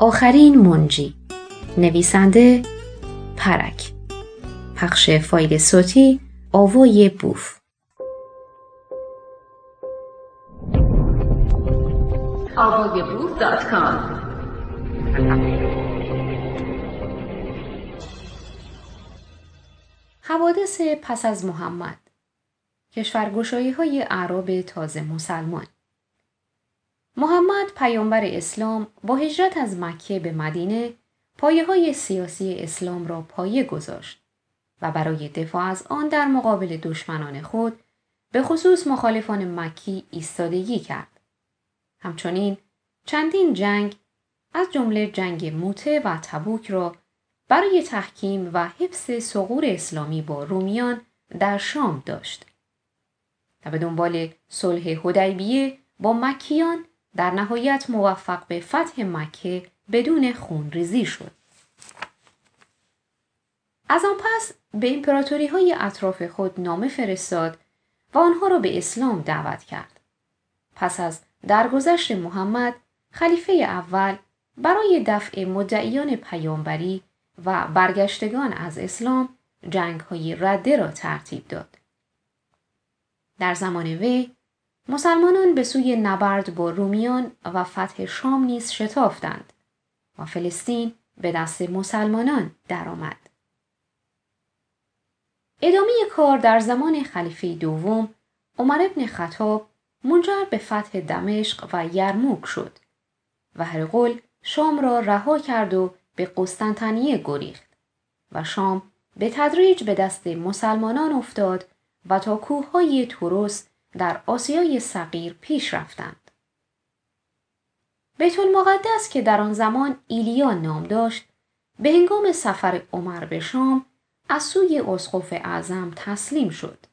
آخرین منجی. نویسنده پرک. پخش فایل صوتی آوای بوف. حوادث پس از محمد. کشورگشایی های عرب تازه مسلمان. محمد پیامبر اسلام با هجرت از مکه به مدینه پایه های سیاسی اسلام را پایه گذاشت و برای دفاع از آن در مقابل دشمنان خود به خصوص مخالفان مکی ایستادگی کرد. همچنین چندین جنگ از جمله جنگ موته و تبوک را برای تحکیم و حفظ سقور اسلامی با رومیان در شام داشت. و به دنبال صلح هدیبیه با مکیان در نهایت موفق به فتح مکه بدون خون ریزی شد. از آن پس به امپراتوری های اطراف خود نامه فرستاد و آنها را به اسلام دعوت کرد. پس از درگذشت محمد خلیفه اول برای دفع مدعیان پیامبری و برگشتگان از اسلام جنگ های رده را ترتیب داد. در زمان وی مسلمانان به سوی نبرد با رومیان و فتح شام نیز شتافتند و فلسطین به دست مسلمانان درآمد. ادامه کار در زمان خلیفه دوم عمر ابن خطاب منجر به فتح دمشق و یرموک شد و هرقل شام را رها کرد و به قسطنطنیه گریخت و شام به تدریج به دست مسلمانان افتاد و تا کوههای توروس در آسیای صغیر پیش رفتند. بیت المقدس که در آن زمان ایلیا نام داشت به هنگام سفر عمر به شام از سوی اسقف اعظم تسلیم شد.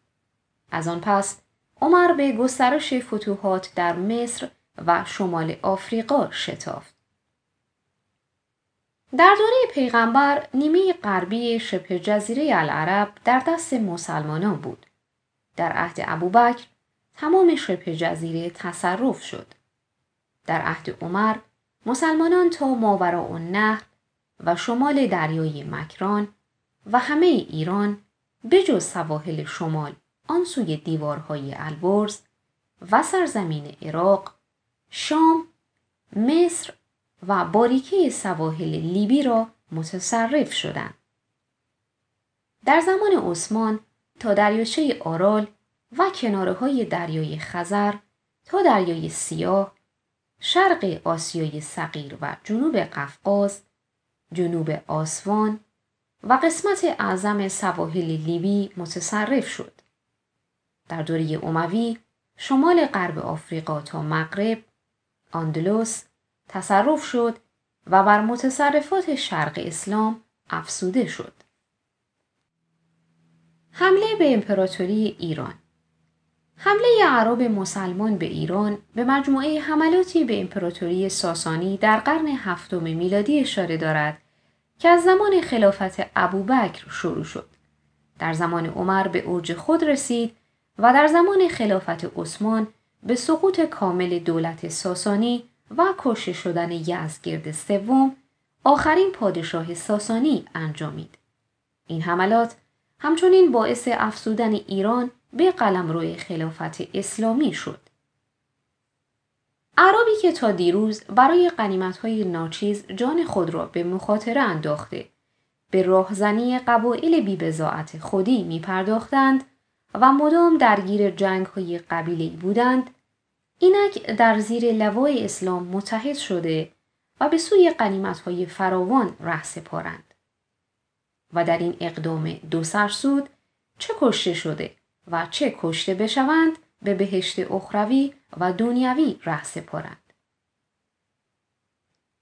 از آن پس عمر به گسترش فتوحات در مصر و شمال آفریقا شتافت. در دوره پیغمبر نیمه غربی شبه جزیره العرب در دست مسلمانان بود. در عهد ابوبکر تمام شبه جزیره تصرف شد. در عهد عمر مسلمانان تا ماوراء النهر و شمال دریای مکران و همه ایران بجز سواحل شمال آن سوی دیوارهای البرز و سرزمین عراق، شام، مصر و باریکه سواحل لیبی را متصرف شدند. در زمان عثمان تا دریاچه آرال و کناره های دریای خزر تا دریای سیاه، شرق آسیای صغیر و جنوب قفقاز، جنوب آسوان و قسمت اعظم سواحل لیبی متصرف شد. در دوره اموی شمال غرب آفریقا تا مغرب، آندلوس تصرف شد و بر متصرفات شرق اسلام افسوده شد. حمله به امپراتوری ایران حمله عرب مسلمان به ایران به مجموعه حملاتی به امپراتوری ساسانی در قرن هفتم میلادی اشاره دارد که از زمان خلافت ابوبکر شروع شد. در زمان عمر به اوج خود رسید و در زمان خلافت عثمان به سقوط کامل دولت ساسانی و کشته شدن یزدگرد سوم آخرین پادشاه ساسانی انجامید. این حملات همچنین باعث افزودن ایران به قلمرو خلافت اسلامی شد. عربی که تا دیروز برای های ناچیز جان خود را به مخاطره انداخته به راهزنی قبایل بیبزاعت خودی می پرداختند و مدام درگیر جنگ های قبیلی بودند اینک در زیر لوای اسلام متحد شده و به سوی قنیمت های فراوان ره سپارند و در این اقدام دو سرسود چه کشته شده و چه کشته بشوند به بهشت اخروی و دنیوی ره سپارند.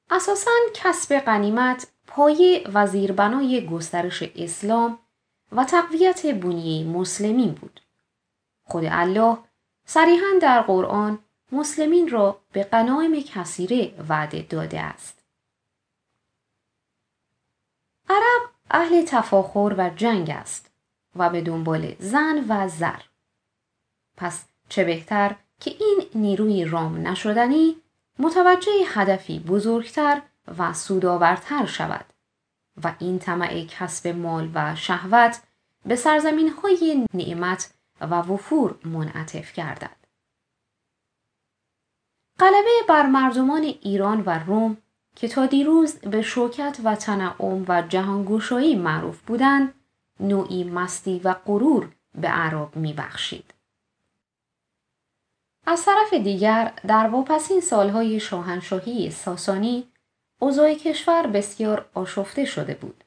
اساساً کسب قنیمت پایه و زیربنای گسترش اسلام و تقویت بنیه مسلمین بود. خود الله صریحا در قرآن مسلمین را به قنایم کثیره وعده داده است. عرب اهل تفاخر و جنگ است و به دنبال زن و زر. پس چه بهتر که این نیروی رام نشدنی متوجه هدفی بزرگتر و سودآورتر شود و این طمع کسب مال و شهوت به سرزمین های نعمت و وفور منعطف گردد. غلبه بر مردمان ایران و روم که تا دیروز به شوکت و تنعم و جهانگوشایی معروف بودند نوعی مستی و غرور به عرب میبخشید. از طرف دیگر در واپسین سالهای شاهنشاهی ساسانی اوضاع کشور بسیار آشفته شده بود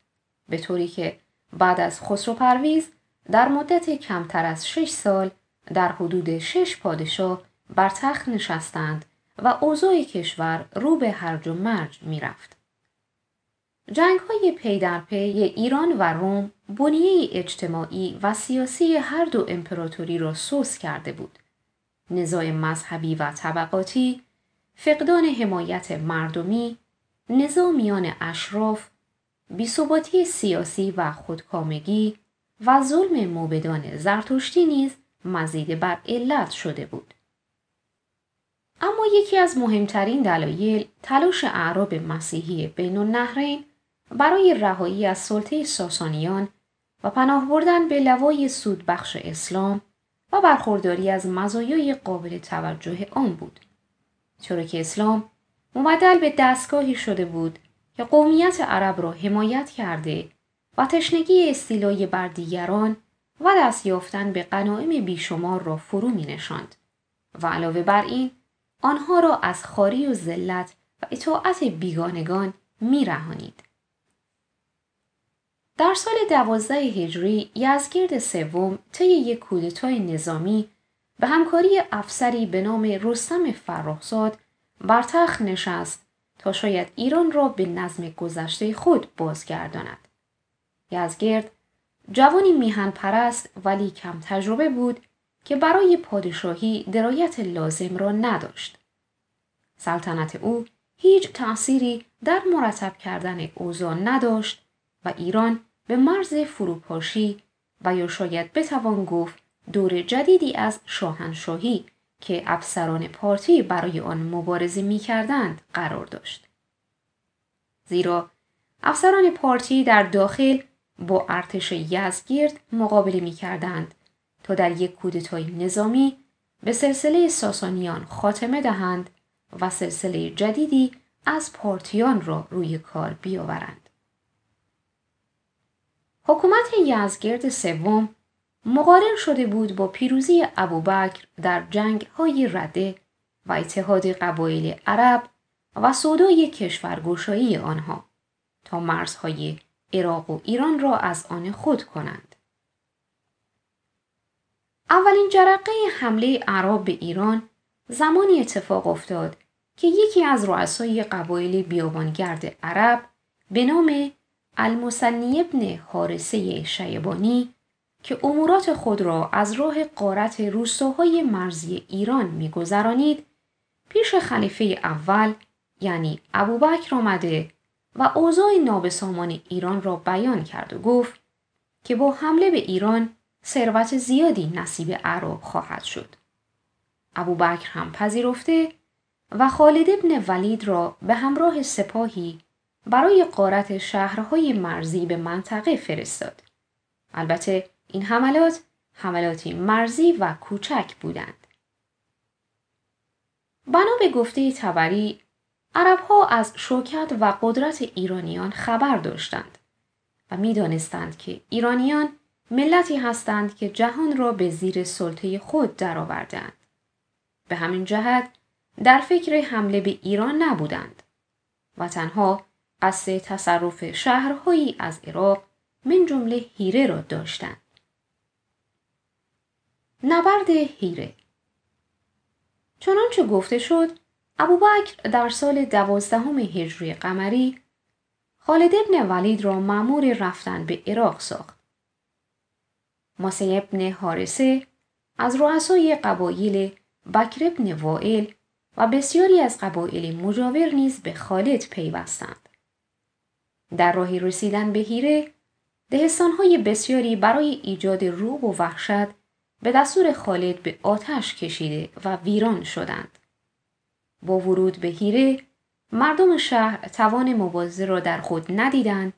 به طوری که بعد از خسرو پرویز در مدت کمتر از شش سال در حدود شش پادشاه بر تخت نشستند و اوضاع کشور رو به هرج و مرج می رفت. جنگ های پی در پی ایران و روم بنیه اجتماعی و سیاسی هر دو امپراتوری را سست کرده بود. نزاع مذهبی و طبقاتی، فقدان حمایت مردمی، نظامیان اشراف، بیثباتی سیاسی و خودکامگی و ظلم موبدان زرتشتی نیز مزید بر علت شده بود. اما یکی از مهمترین دلایل تلاش اعراب مسیحی بین النهرین برای رهایی از سلطه ساسانیان پناه بردن به لوای سودبخش اسلام و برخورداری از مزایای قابل توجه آن بود. چرا که اسلام مبدل به دستگاهی شده بود که قومیت عرب را حمایت کرده و تشنگی استیلای بر دیگران و دست یافتن به غنایم بیشمار را فرو می نشاند و علاوه بر این آنها را از خاری و ذلت و اطاعت بیگانگان می رهانید. در سال دوازده هجری یزگرد سوم طی یک کودتای نظامی به همکاری افسری به نام رستم فرخزاد بر تخت نشست تا شاید ایران را به نظم گذشته خود بازگرداند. یزگرد جوانی میهن پرست ولی کم تجربه بود که برای پادشاهی درایت لازم را نداشت. سلطنت او هیچ تأثیری در مرتب کردن اوضاع نداشت و ایران به مرز فروپاشی و یا شاید بتوان گفت دور جدیدی از شاهنشاهی که افسران پارتی برای آن مبارزه می کردند قرار داشت. زیرا افسران پارتی در داخل با ارتش یزگرد مقابله می کردند تا در یک کودتای نظامی به سلسله ساسانیان خاتمه دهند و سلسله جدیدی از پارتیان را روی کار بیاورند. حکومت یزگرد سوم مقارن شده بود با پیروزی ابوبکر در جنگ های رده و اتحاد قبایل عرب و سودای کشورگشایی آنها تا مرزهای عراق و ایران را از آن خود کنند. اولین جرقه حمله عرب به ایران زمانی اتفاق افتاد که یکی از رؤسای قبایل بیابانگرد عرب به نام المسنی ابن حارسه شیبانی که امورات خود را از راه قارت روستاهای مرزی ایران میگذرانید پیش خلیفه اول یعنی ابوبکر آمده و اوضاع نابسامان ایران را بیان کرد و گفت که با حمله به ایران ثروت زیادی نصیب عرب خواهد شد. ابوبکر هم پذیرفته و خالد ابن ولید را به همراه سپاهی برای قارت شهرهای مرزی به منطقه فرستاد. البته این حملات حملاتی مرزی و کوچک بودند. بنا به گفته تبری عربها از شوکت و قدرت ایرانیان خبر داشتند و می‌دانستند که ایرانیان ملتی هستند که جهان را به زیر سلطه خود درآوردند. به همین جهت در فکر حمله به ایران نبودند و تنها قصد تصرف شهرهایی از عراق من جمله هیره را داشتند. نبرد هیره چنانچه گفته شد ابوبکر در سال دوازدهم هجری قمری خالد ابن ولید را معمور رفتن به عراق ساخت. ماسی ابن حارسه از رؤسای قبایل بکر ابن وائل و بسیاری از قبایل مجاور نیز به خالد پیوستند. در راهی رسیدن به هیره دهستانهای بسیاری برای ایجاد روب و وحشت به دستور خالد به آتش کشیده و ویران شدند. با ورود به هیره مردم شهر توان مبارزه را در خود ندیدند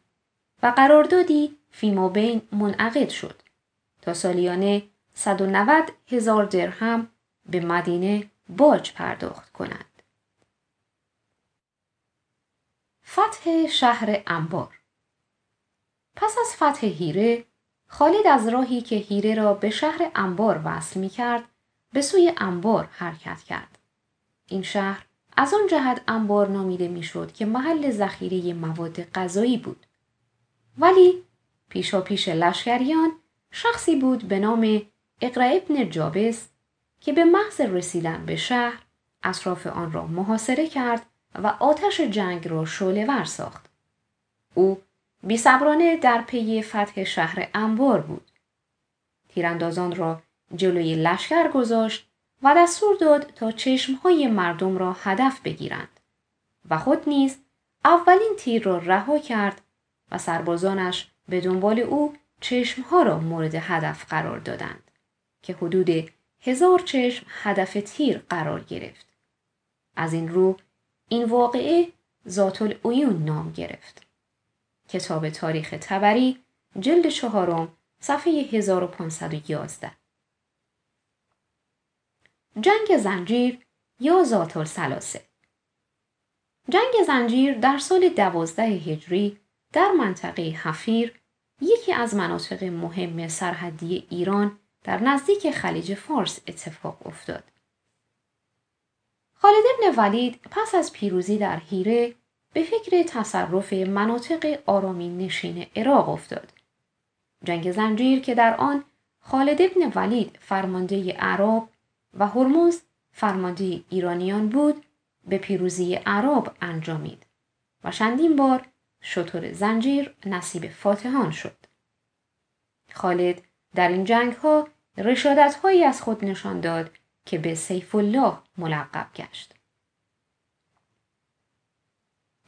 و قراردادی فیما بین منعقد شد تا سالیانه 190 هزار درهم به مدینه باج پرداخت کنند. فتح شهر انبار پس از فتح هیره خالد از راهی که هیره را به شهر انبار وصل می کرد به سوی انبار حرکت کرد. این شهر از آن جهت انبار نامیده می‌شد که محل ذخیره مواد غذایی بود. ولی پیشا پیش لشکریان شخصی بود به نام اقرا ابن جابس که به محض رسیدن به شهر اطراف آن را محاصره کرد و آتش جنگ را شعله ور ساخت. او بیصبرانه در پی فتح شهر انبار بود. تیراندازان را جلوی لشکر گذاشت و دستور داد تا چشمهای مردم را هدف بگیرند و خود نیز اولین تیر را رها کرد و سربازانش به دنبال او چشمها را مورد هدف قرار دادند که حدود هزار چشم هدف تیر قرار گرفت. از این رو این واقعه ذات العیون نام گرفت. کتاب تاریخ تبری جلد چهارم صفحه 1511 جنگ زنجیر یا ذات السلاسه جنگ زنجیر در سال دوازده هجری در منطقه حفیر یکی از مناطق مهم سرحدی ایران در نزدیک خلیج فارس اتفاق افتاد. خالد ابن ولید پس از پیروزی در هیره به فکر تصرف مناطق آرامین نشین عراق افتاد. جنگ زنجیر که در آن خالد ابن ولید فرمانده عرب و هرمز فرمانده ایرانیان بود به پیروزی عرب انجامید و چندین بار شطور زنجیر نصیب فاتحان شد. خالد در این جنگ ها رشادت هایی از خود نشان داد که به سیف الله ملقب گشت.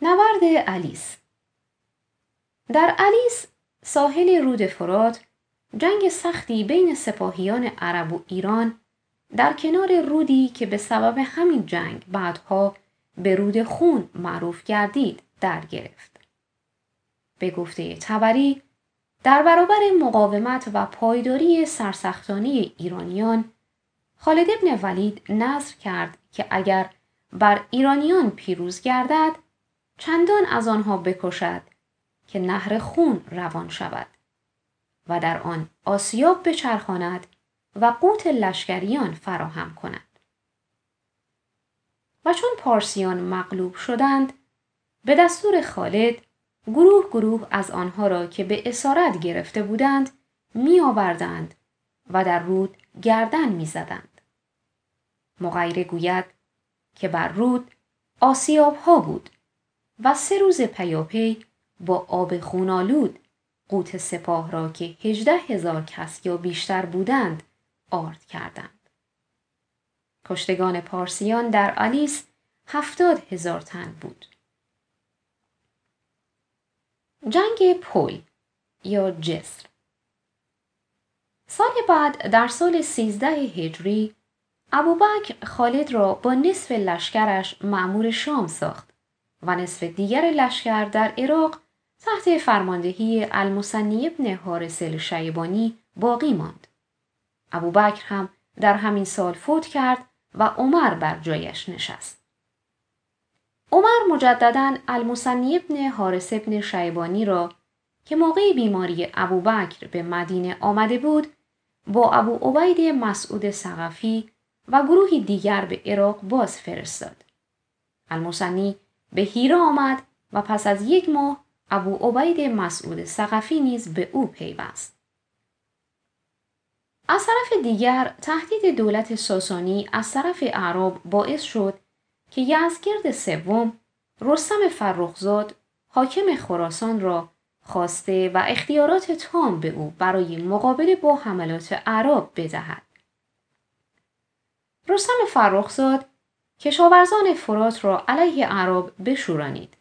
نبرد الیس در الیس ساحل رود فرات جنگ سختی بین سپاهیان عرب و ایران در کنار رودی که به سبب همین جنگ بعدها به رود خون معروف گردید در گرفت. به گفته تبری در برابر مقاومت و پایداری سرسختانی ایرانیان خالد ابن ولید نظر کرد که اگر بر ایرانیان پیروز گردد چندان از آنها بکشد که نهر خون روان شود و در آن آسیاب بچرخاند و قوت لشکریان فراهم کند. و چون پارسیان مغلوب شدند به دستور خالد گروه گروه از آنها را که به اسارت گرفته بودند می آوردند و در رود گردن می زدند. مغیره گوید که بر رود آسیاب ها بود و سه روز پیاپی با آب خونالود قوت سپاه را که هجده هزار کس یا بیشتر بودند آرد کردند. کشتگان پارسیان در آلیس هفتاد هزار تن بود. جنگ پل یا جسر سال بعد در سال 13 هجری ابوبکر خالد را با نصف لشکرش معمور شام ساخت و نصف دیگر لشکر در عراق تحت فرماندهی المسنی ابن حارس شیبانی باقی ماند. ابوبکر هم در همین سال فوت کرد و عمر بر جایش نشست. عمر مجددا المسنی ابن حارس ابن شیبانی را که موقع بیماری ابوبکر به مدینه آمده بود با ابو عبید مسعود سقفی و گروهی دیگر به عراق باز فرستاد. المسنی به هیره آمد و پس از یک ماه ابو عبید مسعود سقفی نیز به او پیوست. از طرف دیگر تهدید دولت ساسانی از طرف اعراب باعث شد که یزگرد سوم رستم فرخزاد حاکم خراسان را خواسته و اختیارات تام به او برای مقابله با حملات اعراب بدهد. رستم فرخزاد کشاورزان فرات را علیه اعراب بشورانید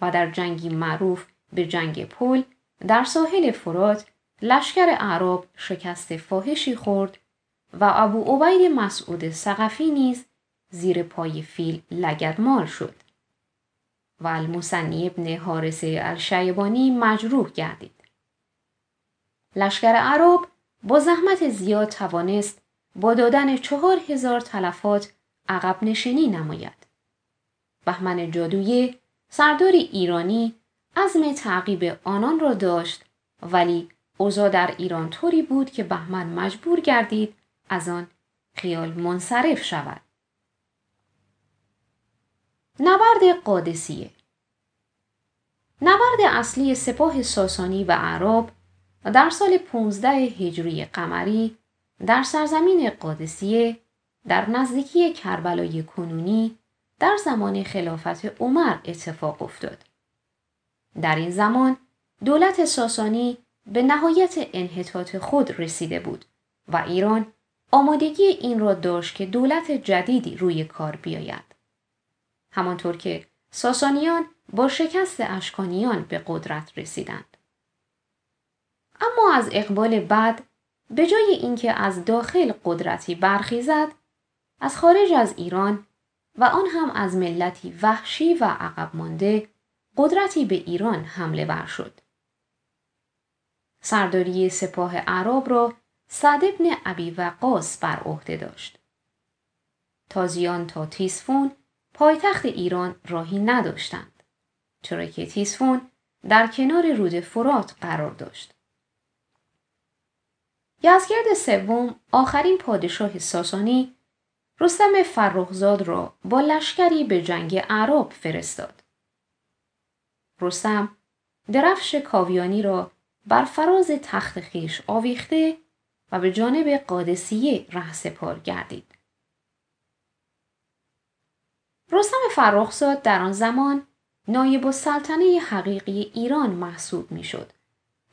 و در جنگی معروف به جنگ پل در ساحل فرات لشکر اعراب شکست فاحشی خورد و ابو عبید مسعود سقفی نیز زیر پای فیل لگدمال شد. و المسنی ابن حارس الشیبانی مجروح گردید. لشکر عرب با زحمت زیاد توانست با دادن چهار هزار تلفات عقب نشینی نماید. بهمن جادویه سرداری ایرانی عزم تعقیب آنان را داشت ولی اوضاع در ایران طوری بود که بهمن مجبور گردید از آن خیال منصرف شود. نبرد قادسیه نبرد اصلی سپاه ساسانی و عرب در سال 15 هجری قمری در سرزمین قادسیه در نزدیکی کربلای کنونی در زمان خلافت عمر اتفاق افتاد. در این زمان دولت ساسانی به نهایت انحطاط خود رسیده بود و ایران آمادگی این را داشت که دولت جدیدی روی کار بیاید. همانطور که ساسانیان با شکست اشکانیان به قدرت رسیدند. اما از اقبال بعد به جای اینکه از داخل قدرتی برخیزد از خارج از ایران و آن هم از ملتی وحشی و عقب مانده قدرتی به ایران حمله بر شد. سرداری سپاه عرب را سعد ابن ابی وقاص بر عهده داشت. تازیان تا تیسفون پایتخت ایران راهی نداشتند چرا که تیسفون در کنار رود فرات قرار داشت. یزگرد سوم آخرین پادشاه ساسانی رستم فرخزاد را با لشکری به جنگ عرب فرستاد. رستم درفش کاویانی را بر فراز تخت خیش آویخته و به جانب قادسیه ره سپار گردید. رستم فرخزاد در آن زمان نایب السلطنه حقیقی ایران محسوب می‌شد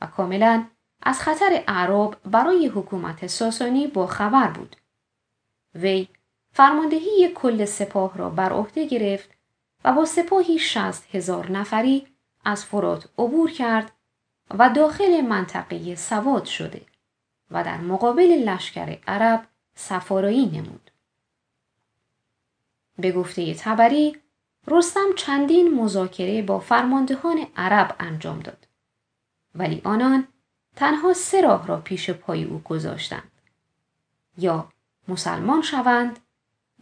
و کاملا از خطر اعراب برای حکومت ساسانی با خبر بود. وی فرماندهی کل سپاه را بر عهده گرفت و با سپاهی شست هزار نفری از فرات عبور کرد و داخل منطقه سواد شده و در مقابل لشکر عرب سفارایی نمود. به گفته تبری رستم چندین مذاکره با فرماندهان عرب انجام داد ولی آنان تنها سه راه را پیش پای او گذاشتند یا مسلمان شوند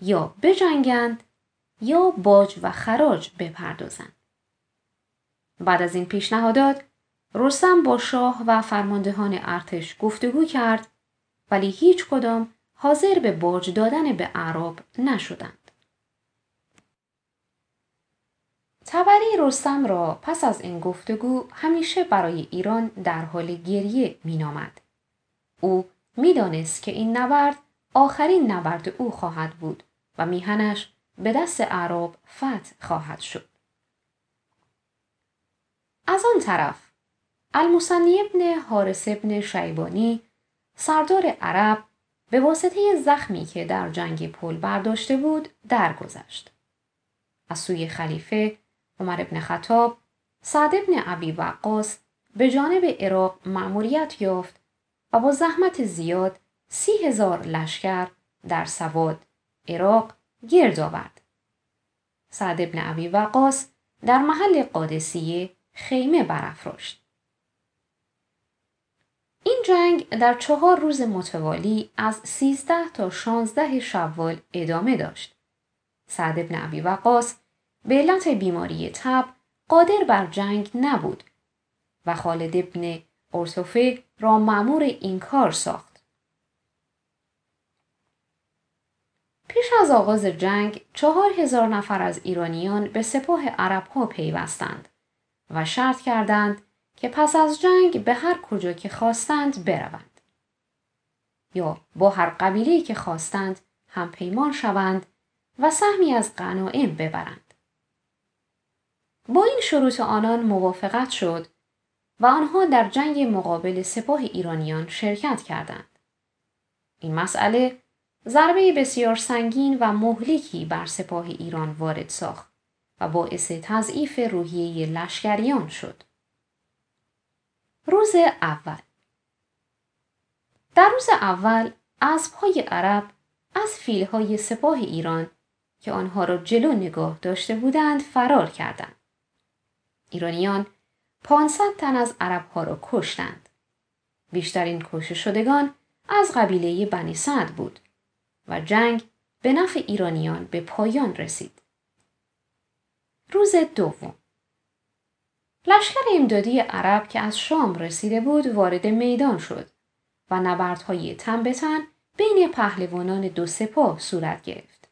یا بجنگند یا باج و خراج بپردازند بعد از این پیشنهادات رستم با شاه و فرماندهان ارتش گفتگو کرد ولی هیچ کدام حاضر به باج دادن به اعراب نشدند. تبری رستم را پس از این گفتگو همیشه برای ایران در حال گریه مینامد. او می‌دانست که این نبرد آخرین نبرد او خواهد بود و میهنش به دست اعراب فتح خواهد شد. از آن طرف المسنی ابن حارس ابن شیبانی سردار عرب به واسطه زخمی که در جنگ پل برداشته بود درگذشت. از سوی خلیفه عمر ابن خطاب سعد ابن عبی وقاص به جانب عراق مأموریت یافت و با زحمت زیاد سی هزار لشکر در سواد عراق گرد آورد. سعد ابن عبی وقاص در محل قادسیه خیمه برافراشت. این جنگ در چهار روز متوالی از سیزده تا شانزده شوال ادامه داشت. سعد ابن عبی وقاص به علت بیماری تب قادر بر جنگ نبود و خالد ابن ارتوفه را معمور این کار ساخت. پیش از آغاز جنگ چهار هزار نفر از ایرانیان به سپاه عرب ها پیوستند و شرط کردند که پس از جنگ به هر کجا که خواستند بروند. یا با هر قبیله که خواستند هم پیمان شوند و سهمی از غنائم ببرند. با این شروط آنان موافقت شد و آنها در جنگ مقابل سپاه ایرانیان شرکت کردند. این مسئله ضربه بسیار سنگین و مهلکی بر سپاه ایران وارد ساخت و باعث تضعیف روحیه لشکریان شد. روز اول در روز اول اسبهای عرب از فیلهای سپاه ایران که آنها را جلو نگاه داشته بودند فرار کردند. ایرانیان 500 تن از عربها را کشتند. بیشترین کشته شدگان از قبیله بنی سعد بود و جنگ به نفع ایرانیان به پایان رسید. روز دوم لشکر امدادی عرب که از شام رسیده بود وارد میدان شد و نبردهای تن به تن بین پهلوانان دو سپاه صورت گرفت.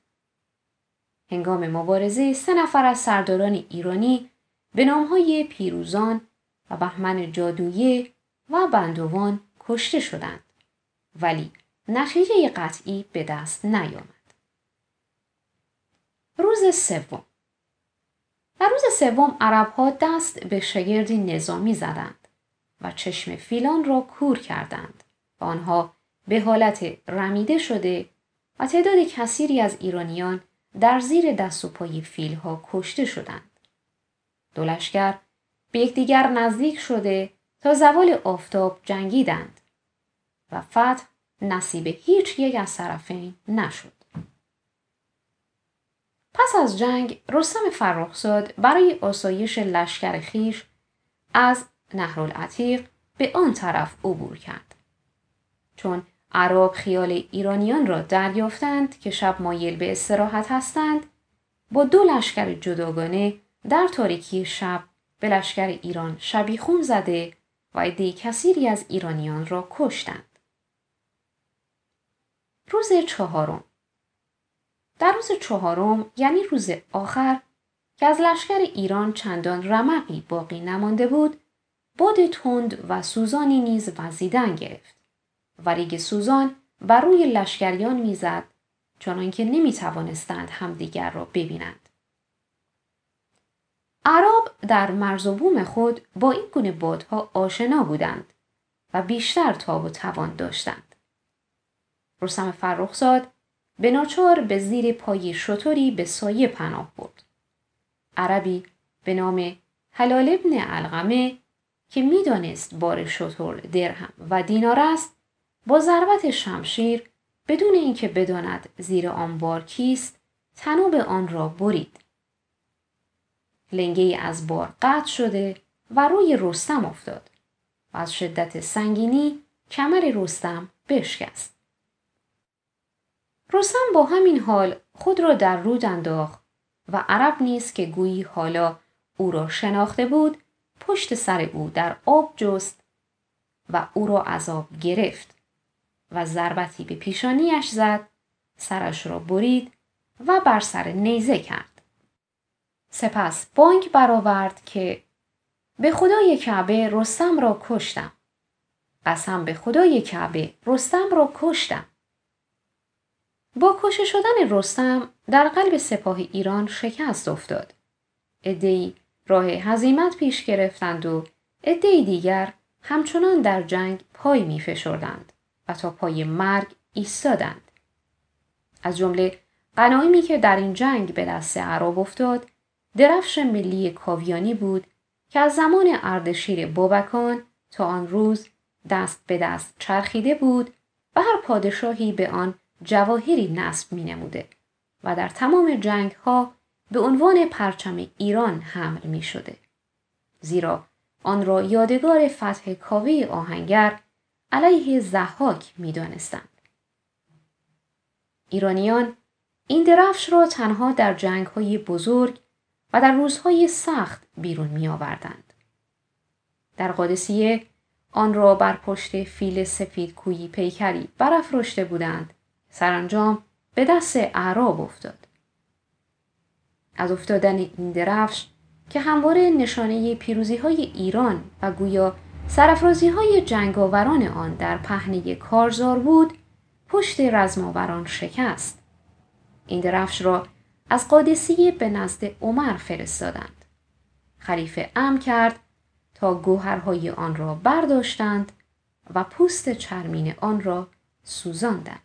هنگام مبارزه سه نفر از سرداران ایرانی به نامهای پیروزان و بهمن جادویه و بندوان کشته شدند ولی نتیجه قطعی به دست نیامد. روز سوم در روز سوم عربها دست به شگردی نظامی زدند و چشم فیلان را کور کردند و آنها به حالت رمیده شده و تعداد کثیری از ایرانیان در زیر دست و پای فیلها کشته شدند. دو لشکر به یکدیگر نزدیک شده تا زوال آفتاب جنگیدند و فتح نصیب هیچ یک از طرفین نشد. پس از جنگ رستم فرخزاد برای آسایش لشکر خیش از نهرالعتیق به آن طرف عبور کرد. چون عرب خیال ایرانیان را دریافتند که شب مایل به استراحت هستند با دو لشکر جداگانه در تاریکی شب به لشکر ایران شبیخون زده و عده کثیری از ایرانیان را کشتند. روز چهارم در روز چهارم یعنی روز آخر که از لشکر ایران چندان رمقی باقی نمانده بود باد تند و سوزانی نیز وزیدن گرفت و ریگ سوزان بر روی لشکریان می‌زد چنانکه نمی توانستند همدیگر را ببینند. عرب در مرز و بوم خود با این گونه بادها آشنا بودند و بیشتر تاب و توان داشتند. رستم فرخزاد به ناچار به زیر پای شطوری به سایه پناه برد. عربی به نام حلال ابن علقمه که می‌دانست بار شطور درهم و دینار است با ضربت شمشیر بدون اینکه بداند زیر آن بار کیست تنوب آن را برید. لنگه از بار قطع شده و روی رستم افتاد و از شدت سنگینی کمر رستم بشکست. رستم با همین حال خود را در رود انداخت و عرب نیست که گویی حالا او را شناخته بود پشت سر او در آب جست و او را عذاب گرفت و ضربتی به پیشانیش زد سرش را برید و بر سر نیزه کرد سپس بانک برآورد که به خدای کعبه رستم را کشتم قسم به خدای کعبه رستم را کشتم با کشته شدن رستم در قلب سپاه ایران شکست افتاد. ادهی راه هزیمت پیش گرفتند و ادهی دیگر همچنان در جنگ پای می فشردند و تا پای مرگ ایستادند. از جمله غنایمی که در این جنگ به دست عرب افتاد درفش ملی کاویانی بود که از زمان اردشیر بابکان تا آن روز دست به دست چرخیده بود و هر پادشاهی به آن جواهری نصب می نموده و در تمام جنگ ها به عنوان پرچم ایران حمل می شده. زیرا آن را یادگار فتح کاوه آهنگر علیه زحاک می دانستند. ایرانیان این درفش را تنها در جنگ های بزرگ و در روزهای سخت بیرون می آوردند. در قادسیه آن را بر پشت فیل سفید کویی پیکری برافراشته بودند سرانجام به دست اعراب افتاد. از افتادن این درفش که همواره نشانه پیروزی های ایران و گویا سرفرازی های جنگاوران آن در پهنه کارزار بود پشت رزماوران شکست. این درفش را از قادسیه به نزد عمر فرستادند. خلیفه ام کرد تا گوهرهای آن را برداشتند و پوست چرمین آن را سوزاندند.